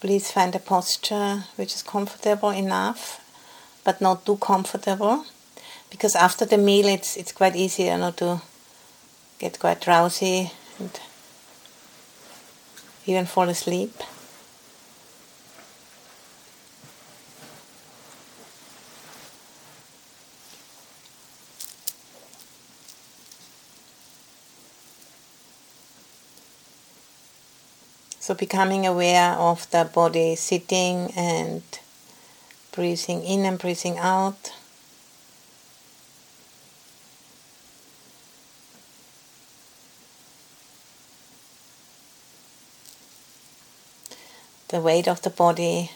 please find a posture which is comfortable enough, but not too comfortable, because after the meal it's it's quite easy, you know, to get quite drowsy and even fall asleep. So becoming aware of the body sitting and breathing in and breathing out. The weight of the body,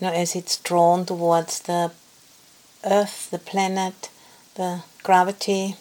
you know, as it's drawn towards the earth, the planet, the gravity.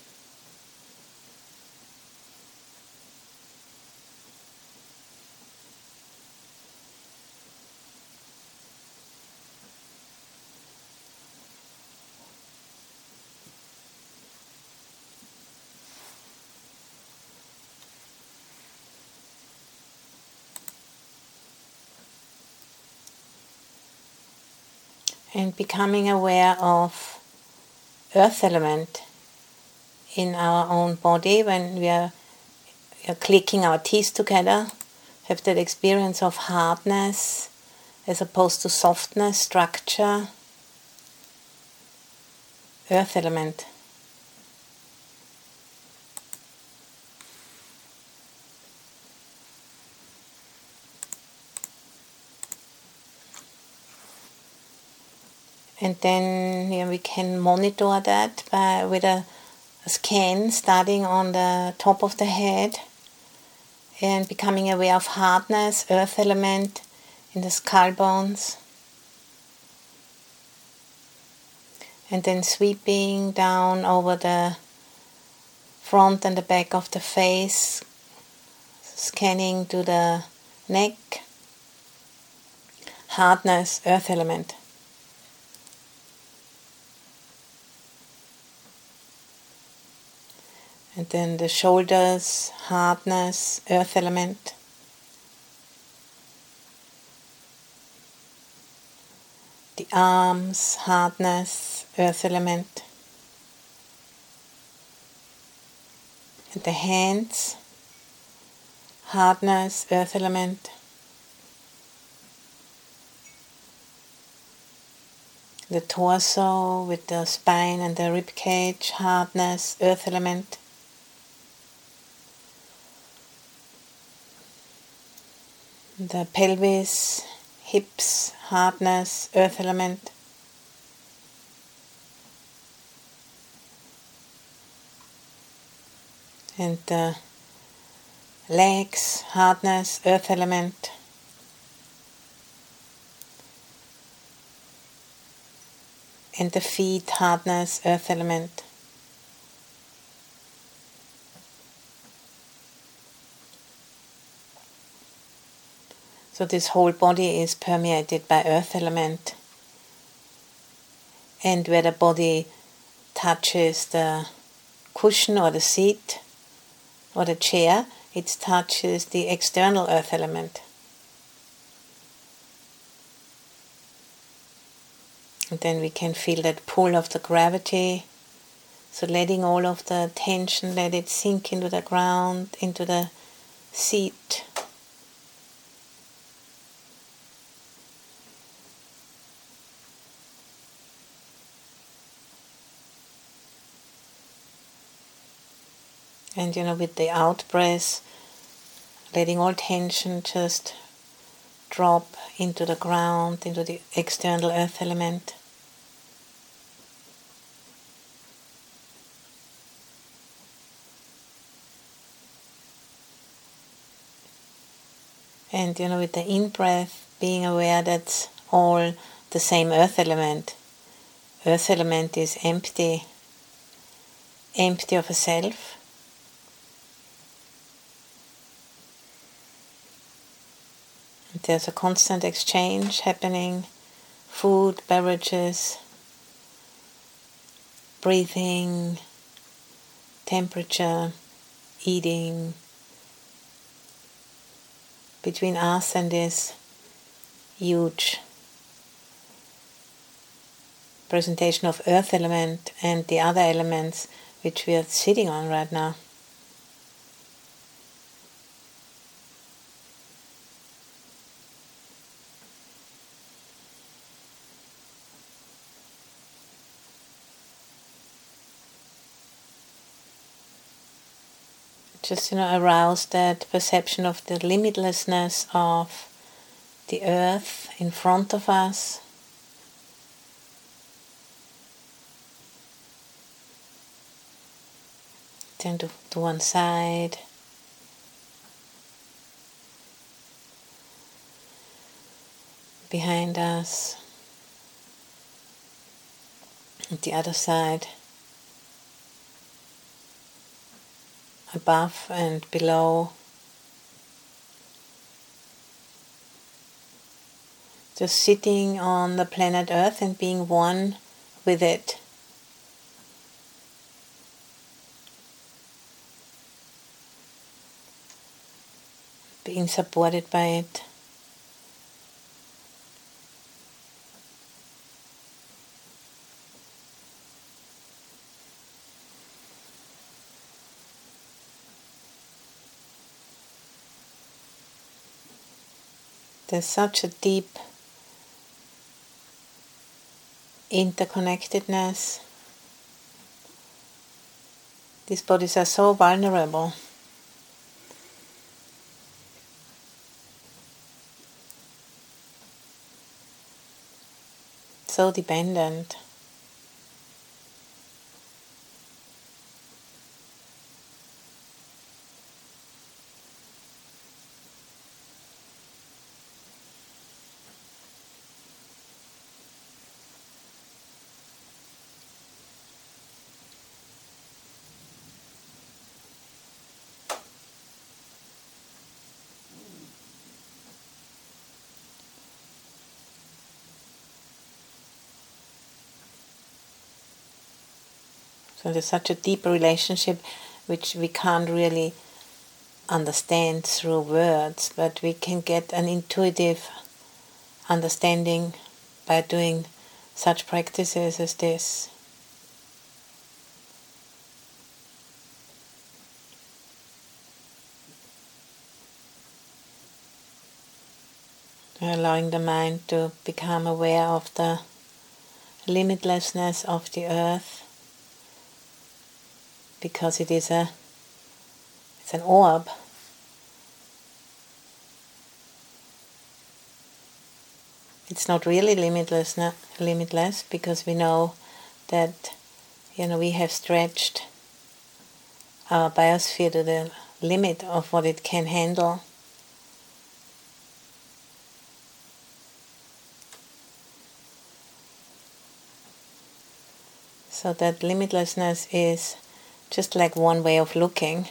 And becoming aware of earth element in our own body when we are, are clicking our teeth together have that experience of hardness as opposed to softness structure earth element and then you know, we can monitor that by with a, a scan starting on the top of the head and becoming aware of hardness, earth element in the skull bones. And then sweeping down over the front and the back of the face, scanning to the neck, hardness, earth element. And then the shoulders, hardness, earth element. The arms, hardness, earth element. And the hands, hardness, earth element. The torso with the spine and the rib cage, hardness, earth element. The pelvis, hips, hardness, earth element. And the legs, hardness, earth element. And the feet, hardness, earth element. So this whole body is permeated by earth element. And where the body touches the cushion or the seat or the chair, it touches the external earth element. And then we can feel that pull of the gravity. So letting all of the tension, let it sink into the ground, into the seat. And you know, with the out breath, letting all tension just drop into the ground, into the external earth element. And you know, with the in breath, being aware that all the same earth element. Earth element is empty, empty of a self. There's a constant exchange happening food, beverages, breathing, temperature, eating between us and this huge presentation of earth element and the other elements which we are sitting on right now. Just you know arouse that perception of the limitlessness of the earth in front of us. Turn to, to one side. Behind us. And the other side above and below. Just sitting on the planet Earth and being one with it. Being supported by it. There's such a deep interconnectedness. These bodies are so vulnerable. So dependent. So there's such a deep relationship which we can't really understand through words, but we can get an intuitive understanding by doing such practices as this. Allowing the mind to become aware of the limitlessness of the earth because it is a it's an orb. It's not really limitless, not limitless because we know that you know we have stretched our biosphere to the limit of what it can handle. So that limitlessness is just like one way of looking.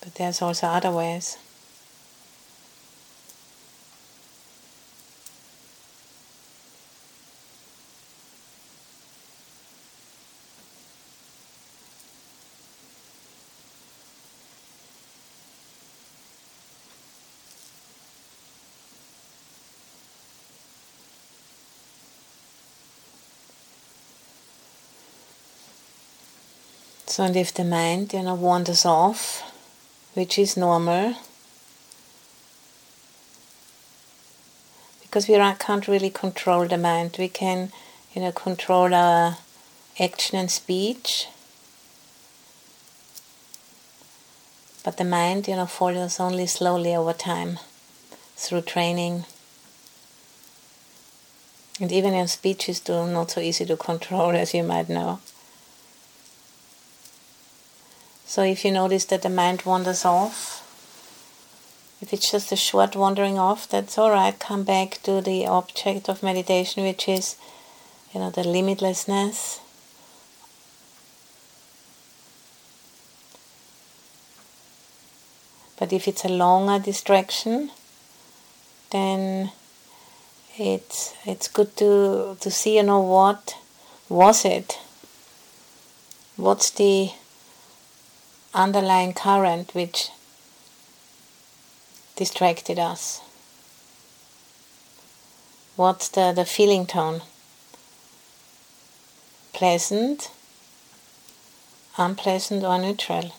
But there's also other ways. So, and if the mind, you know, wanders off, which is normal, because we can't really control the mind, we can, you know, control our action and speech. But the mind, you know, follows only slowly over time through training. And even in speech is not so easy to control, as you might know. So if you notice that the mind wanders off, if it's just a short wandering off, that's all right. Come back to the object of meditation, which is, you know, the limitlessness. But if it's a longer distraction, then it's it's good to to see, you know, what was it? What's the underlying current which distracted us. What's the, the feeling tone? Pleasant, unpleasant, or neutral?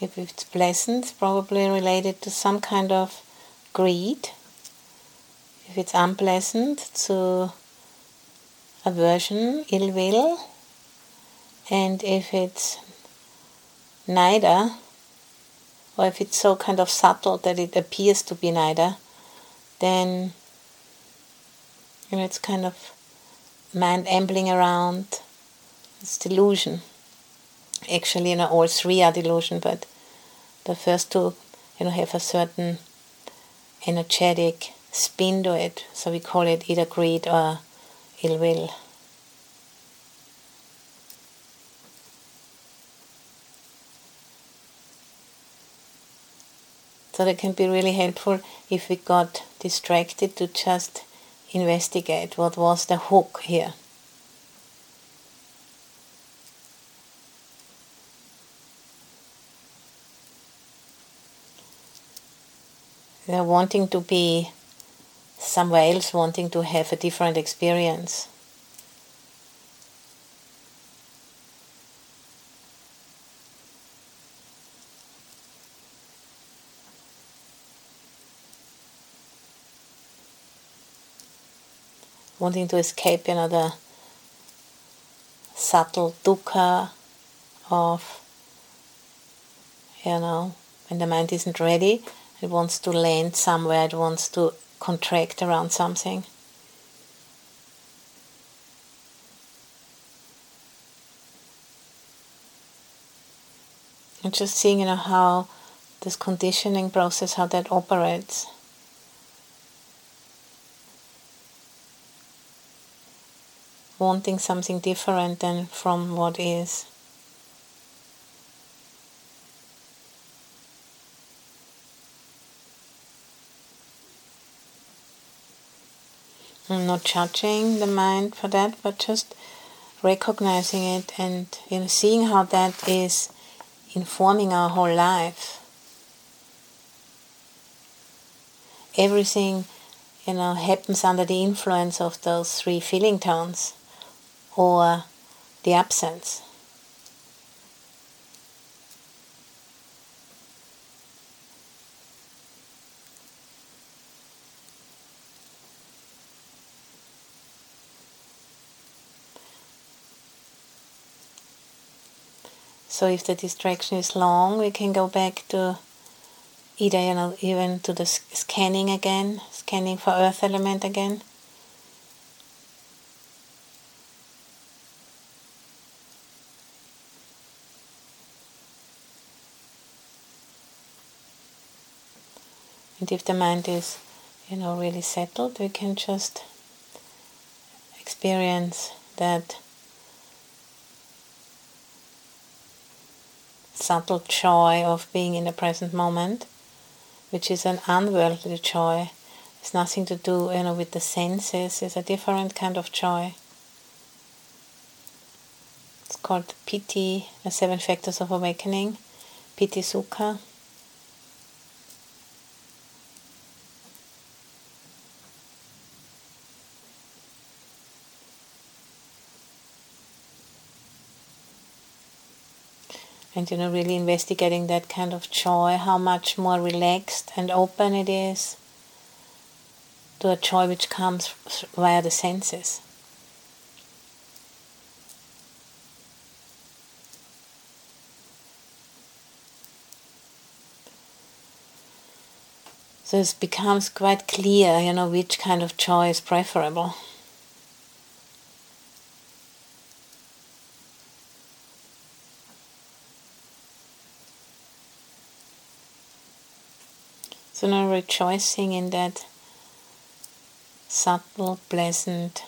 If it's pleasant, probably related to some kind of greed. If it's unpleasant, to aversion, ill will. And if it's neither, or if it's so kind of subtle that it appears to be neither, then you know it's kind of mind ambling around. It's delusion. Actually, you know, all three are delusion, but the first two, you know, have a certain energetic spin to it. So we call it either greed or ill will. So that can be really helpful if we got distracted to just investigate what was the hook here. They're wanting to be somewhere else, wanting to have a different experience. wanting to escape, the subtle dukkha of, you know, when the mind isn't ready, it wants to land somewhere, it wants to contract around something. And just seeing, you know, how this conditioning process, how that operates. Wanting something different than from what is. I'm not judging the mind for that, but just recognizing it and you know seeing how that is informing our whole life. Everything, you know, happens under the influence of those three feeling tones or the absence. So if the distraction is long, we can go back to either you know even to the scanning again, scanning for earth element again. And if the mind is, you know, really settled, we can just experience that subtle joy of being in the present moment, which is an unworldly joy. It's nothing to do you know, with the senses, it's a different kind of joy. It's called Piti, the Seven Factors of Awakening, Piti Sukha. And you know really investigating that kind of joy how much more relaxed and open it is to a joy which comes via the senses. So it becomes quite clear you know which kind of joy is preferable So now rejoicing in that subtle, pleasant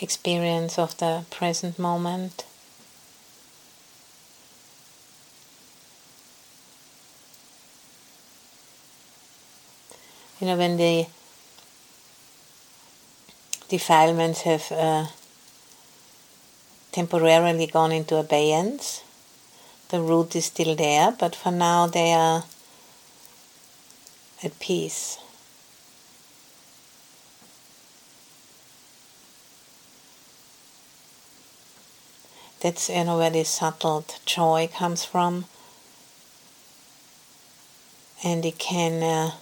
experience of the present moment. You know, when the defilements have uh, temporarily gone into abeyance. The root is still there, but for now they are at peace. That's you know where this subtle joy comes from, and it can uh,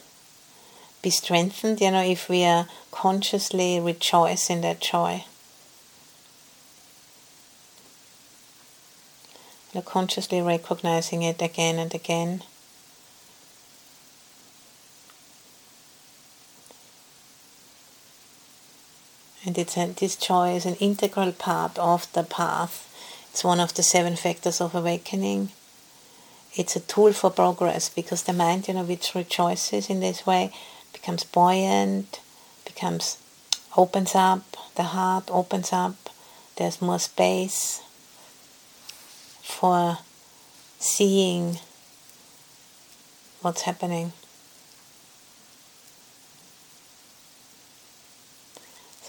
be strengthened. You know if we are consciously rejoice in that joy. You're consciously recognizing it again and again. And it's a, this joy is an integral part of the path it's one of the seven factors of awakening. It's a tool for progress because the mind, you know, which rejoices in this way, becomes buoyant, becomes opens up, the heart opens up, there's more space for seeing what's happening.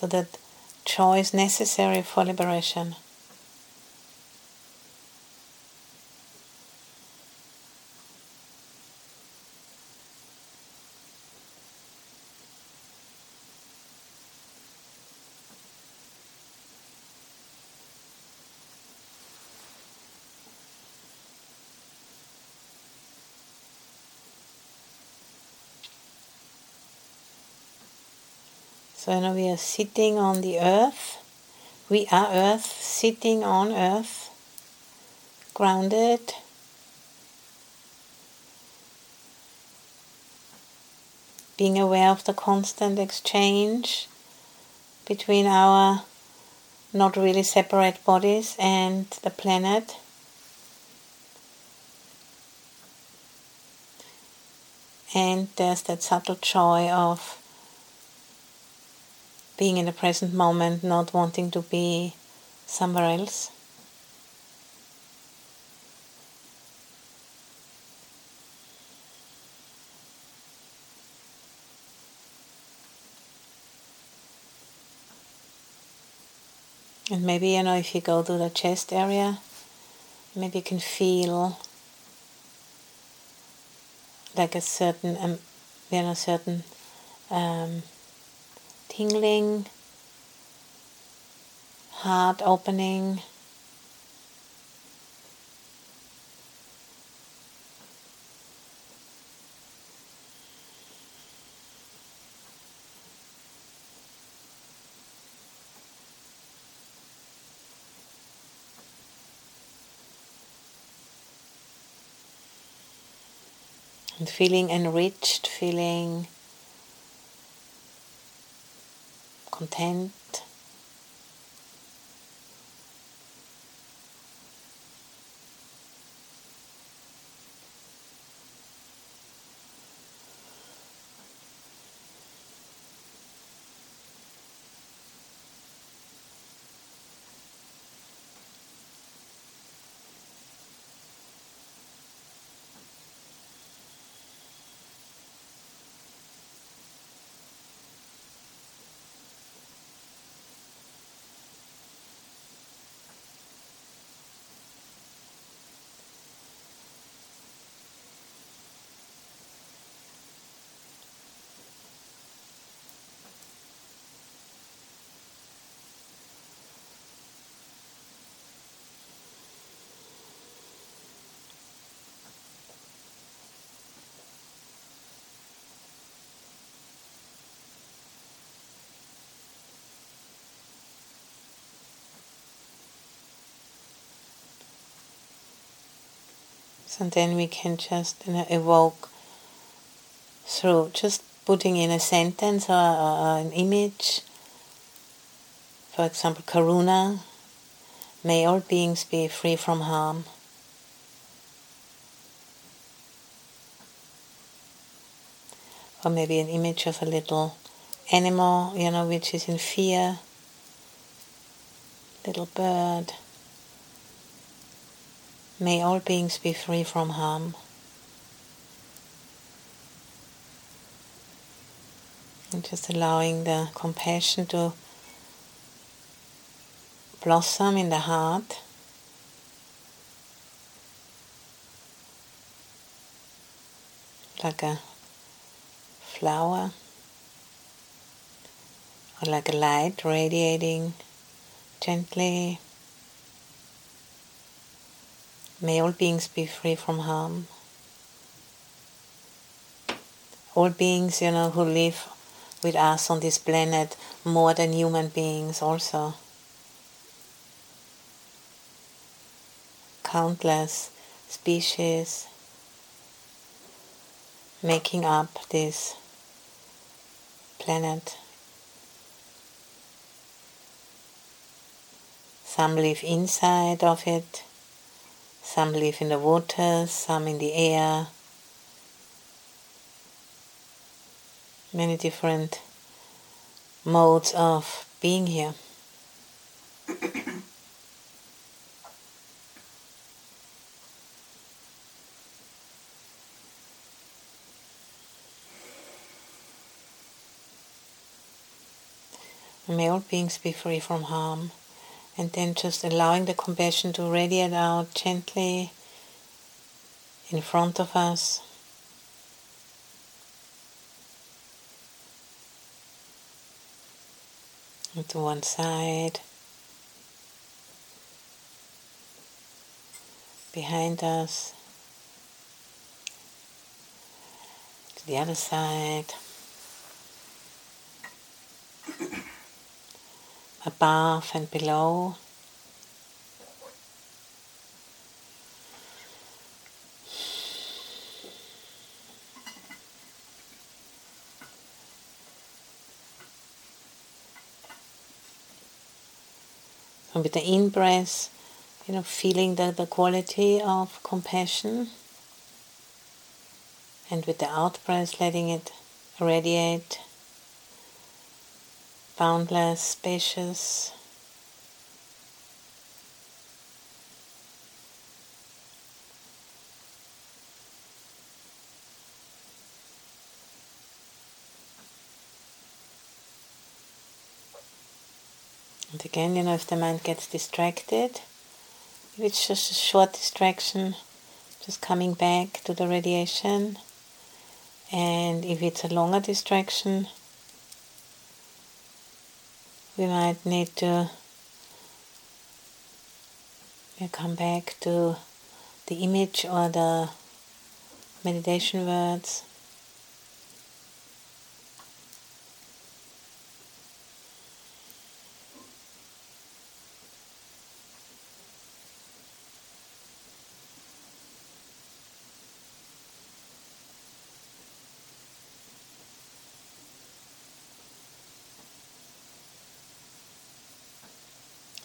So that joy is necessary for liberation. So now we are sitting on the earth. We are earth, sitting on earth, grounded. Being aware of the constant exchange between our not really separate bodies and the planet. And there's that subtle joy of being in the present moment, not wanting to be somewhere else. And maybe, you know, if you go to the chest area, maybe you can feel like a certain, um, you know, certain um, tingling, heart opening. and feeling enriched, feeling content. So then we can just you know, evoke through just putting in a sentence or, or an image. For example, Karuna, may all beings be free from harm. Or maybe an image of a little animal, you know, which is in fear, little bird. May all beings be free from harm. And just allowing the compassion to blossom in the heart. Like a flower or like a light radiating gently. May all beings be free from harm. All beings, you know, who live with us on this planet more than human beings also. Countless species making up this planet. Some live inside of it, some live in the water, some in the air. Many different modes of being here. May all beings be free from harm. And then just allowing the compassion to radiate out gently in front of us. To one side, behind us, to the other side. Above and below. And with the in breath, you know, feeling the, the quality of compassion. And with the out breath, letting it radiate boundless, spacious. And again, you know, if the mind gets distracted, if it's just a short distraction, just coming back to the radiation. And if it's a longer distraction, we might need to come back to the image or the meditation words.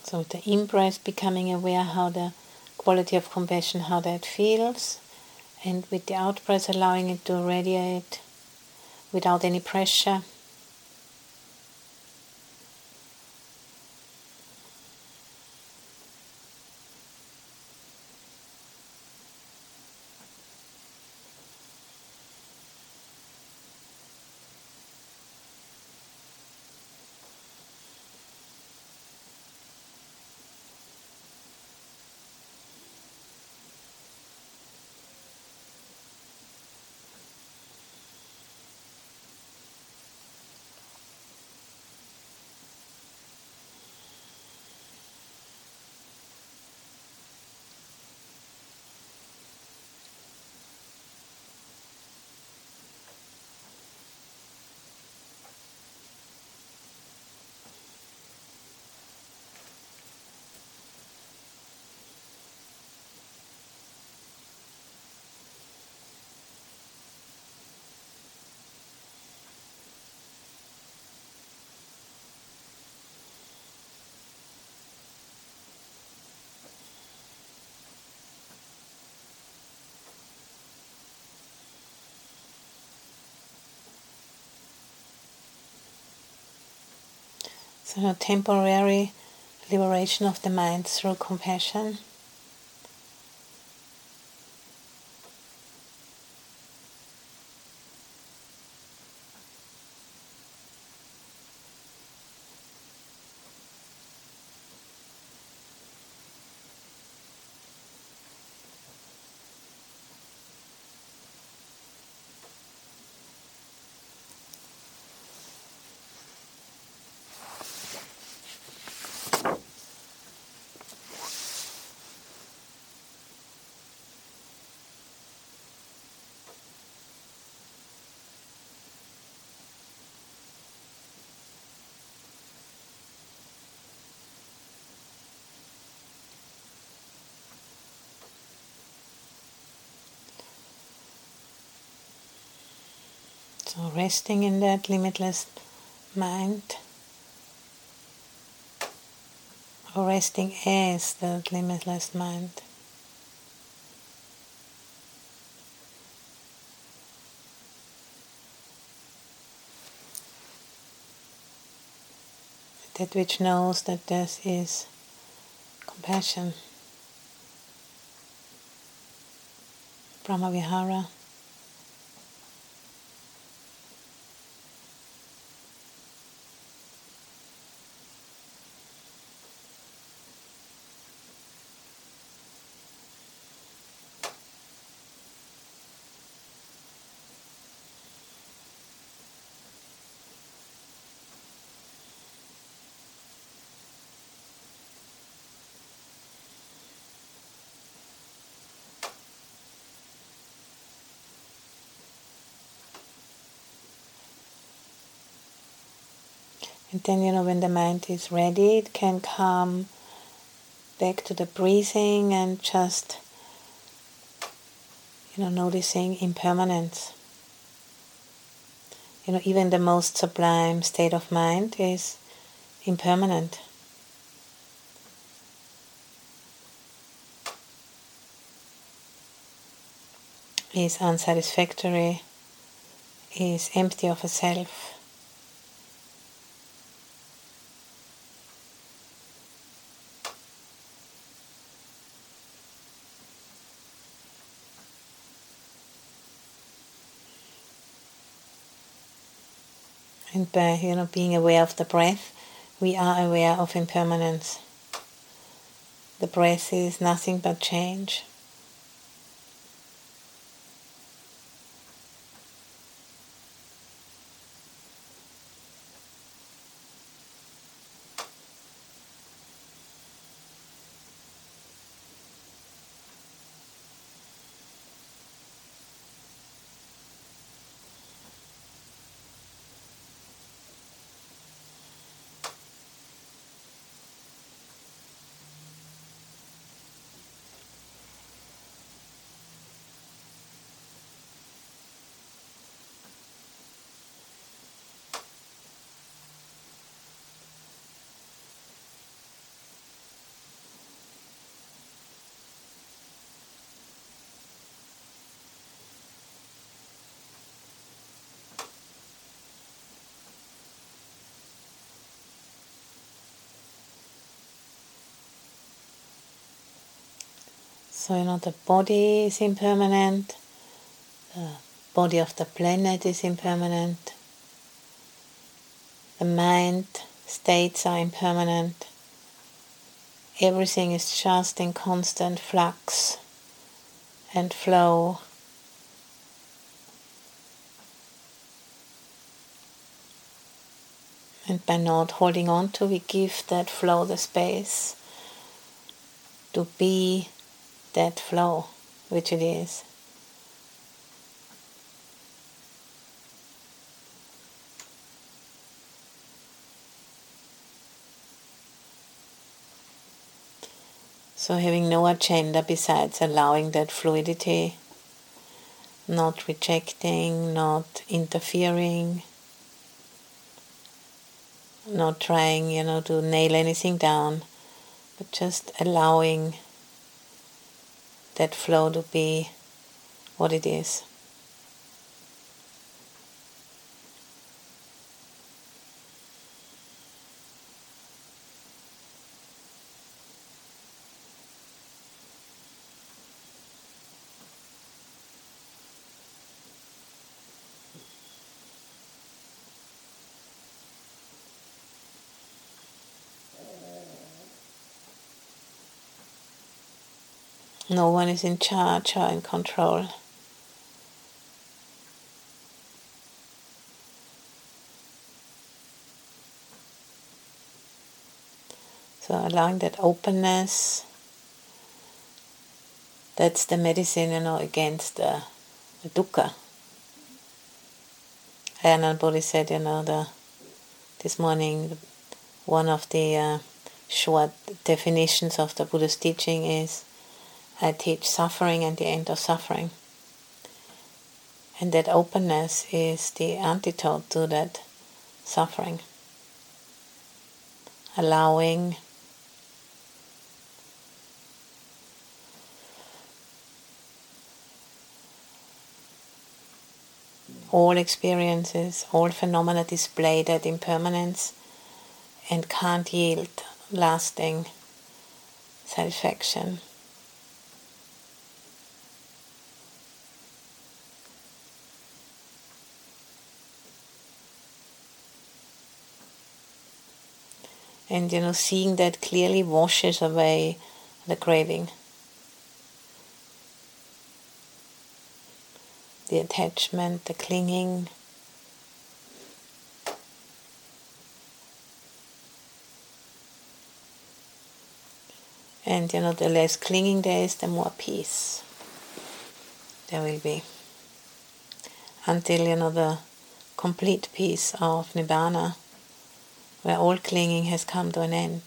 So the in-breath becoming aware how the quality of compassion, how that feels. And with the out-breath allowing it to radiate without any pressure. So, temporary liberation of the mind through compassion. So resting in that limitless mind. Or resting as that limitless mind. That which knows that this is compassion. Brahmavihara. And then, you know, when the mind is ready, it can come back to the breathing and just, you know, noticing impermanence. You know, even the most sublime state of mind is impermanent. Is unsatisfactory, is empty of a self. And by you know being aware of the breath, we are aware of impermanence. The breath is nothing but change. So, you know, the body is impermanent, the body of the planet is impermanent, the mind states are impermanent, everything is just in constant flux and flow. And by not holding on to, we give that flow the space to be that flow, which it is. So, having no agenda besides allowing that fluidity, not rejecting, not interfering, not trying, you know, to nail anything down, but just allowing that flow to be what it is. No one is in charge or in control. So allowing that openness, that's the medicine, you know, against the, the dukkha. Ayya Anandabodhi said, you know, the, this morning, one of the uh, short definitions of the Buddha's teaching is I teach suffering and the end of suffering. And that openness is the antidote to that suffering. Allowing all experiences, all phenomena display that impermanence and can't yield lasting satisfaction. And you know, seeing that clearly washes away the craving. The attachment, the clinging. And you know, the less clinging there is, the more peace there will be. Until you know the complete peace of Nibbana where all clinging has come to an end.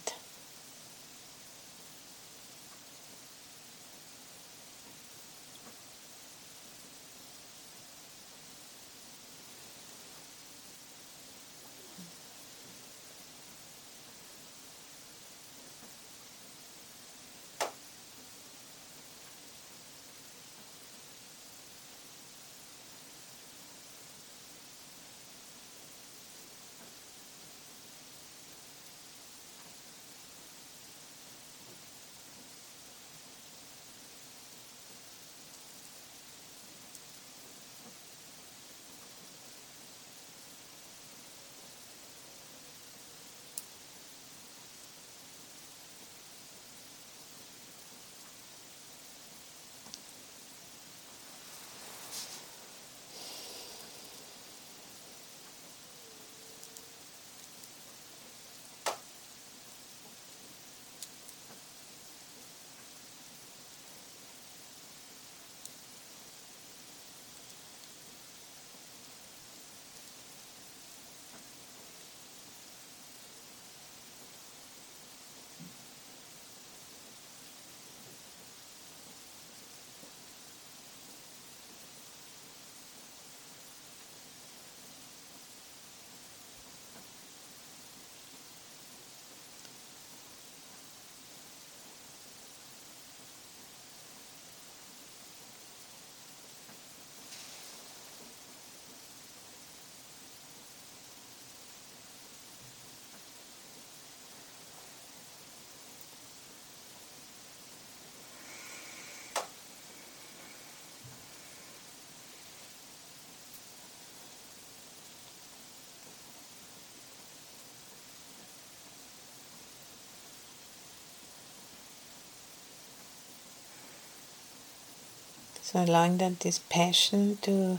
So allowing that this passion to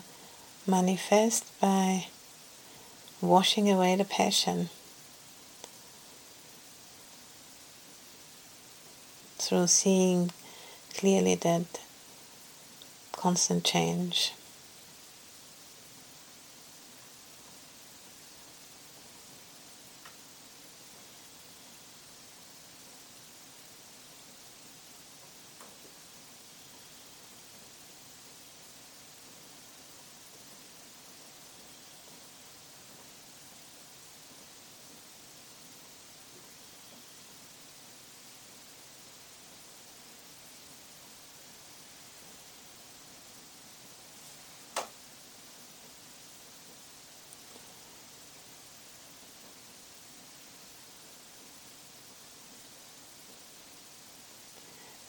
manifest by washing away the passion through seeing clearly that constant change.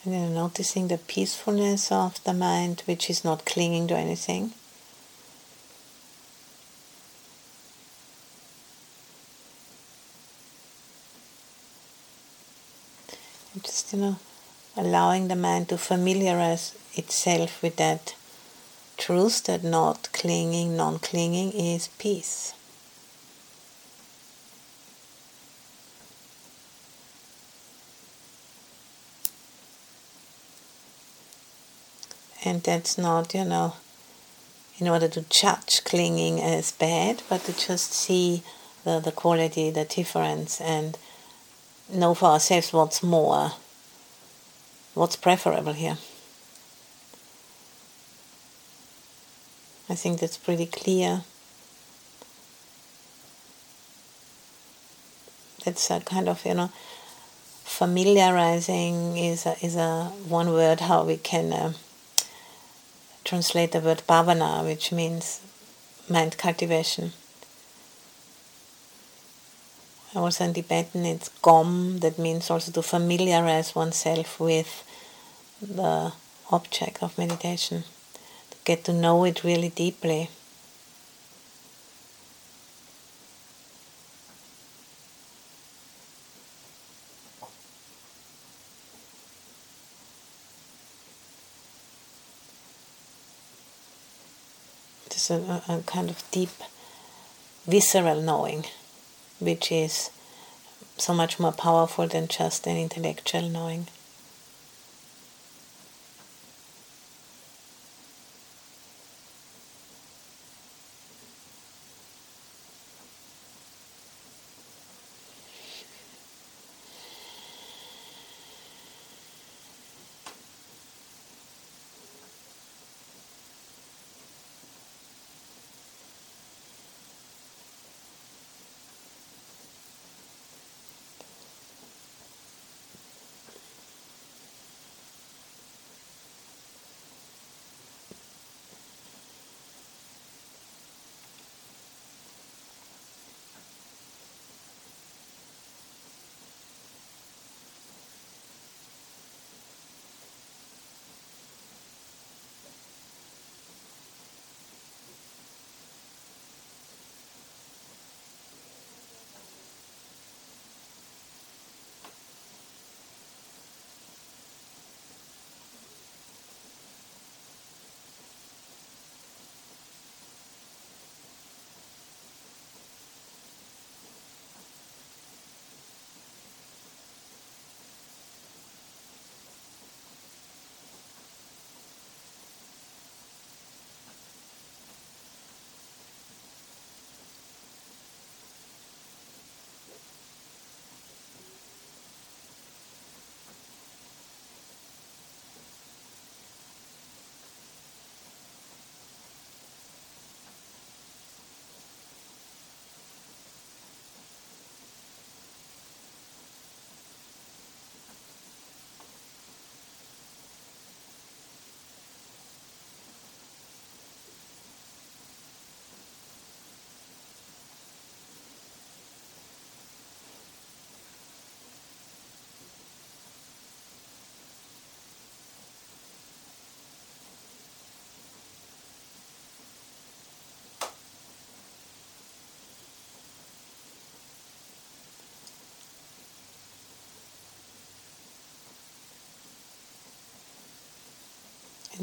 And then noticing the peacefulness of the mind, which is not clinging to anything. And just, you know, allowing the mind to familiarize itself with that truth that not clinging, non clinging is peace. And that's not, you know, in order to judge clinging as bad, but to just see the, the quality, the difference, and know for ourselves what's more, what's preferable here. I think that's pretty clear. That's a kind of, you know, familiarizing is a, is a one word how we can uh, translate the word bhavana, which means mind cultivation. Also in Tibetan it's gom, that means also to familiarize oneself with the object of meditation, to get to know it really deeply. A, a, kind of deep, visceral knowing, which is so much more powerful than just an intellectual knowing.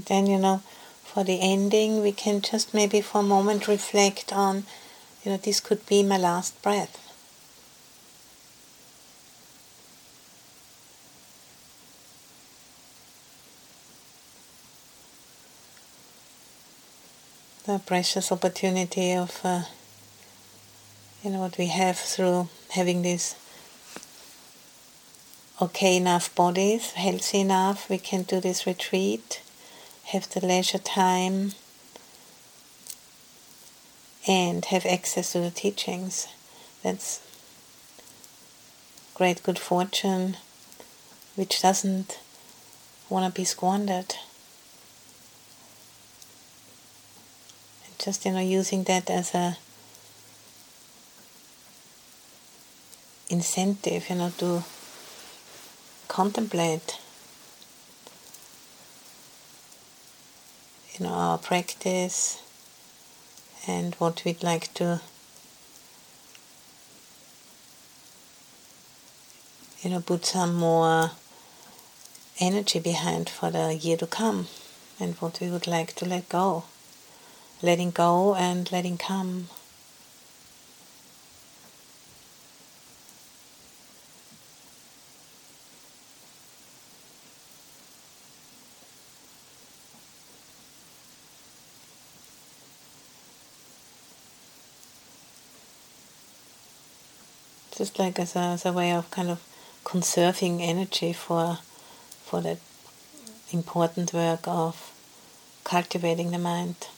Then, you know, for the ending, we can just maybe for a moment reflect on, you know, this could be my last breath. The precious opportunity of, uh, you know, what we have through having these okay enough bodies, healthy enough, we can do this retreat have the leisure time and have access to the teachings. That's great good fortune which doesn't want to be squandered. And just you know using that as a incentive, you know, to contemplate you know our practice and what we'd like to you know put some more energy behind for the year to come and what we would like to let go letting go and letting come like as a, as a way of kind of conserving energy for for that important work of cultivating the mind.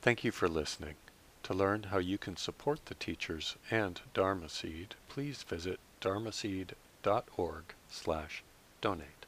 Thank you for listening. To learn how you can support the teachers and Dharma Seed, please visit dharmaseed.org slash donate.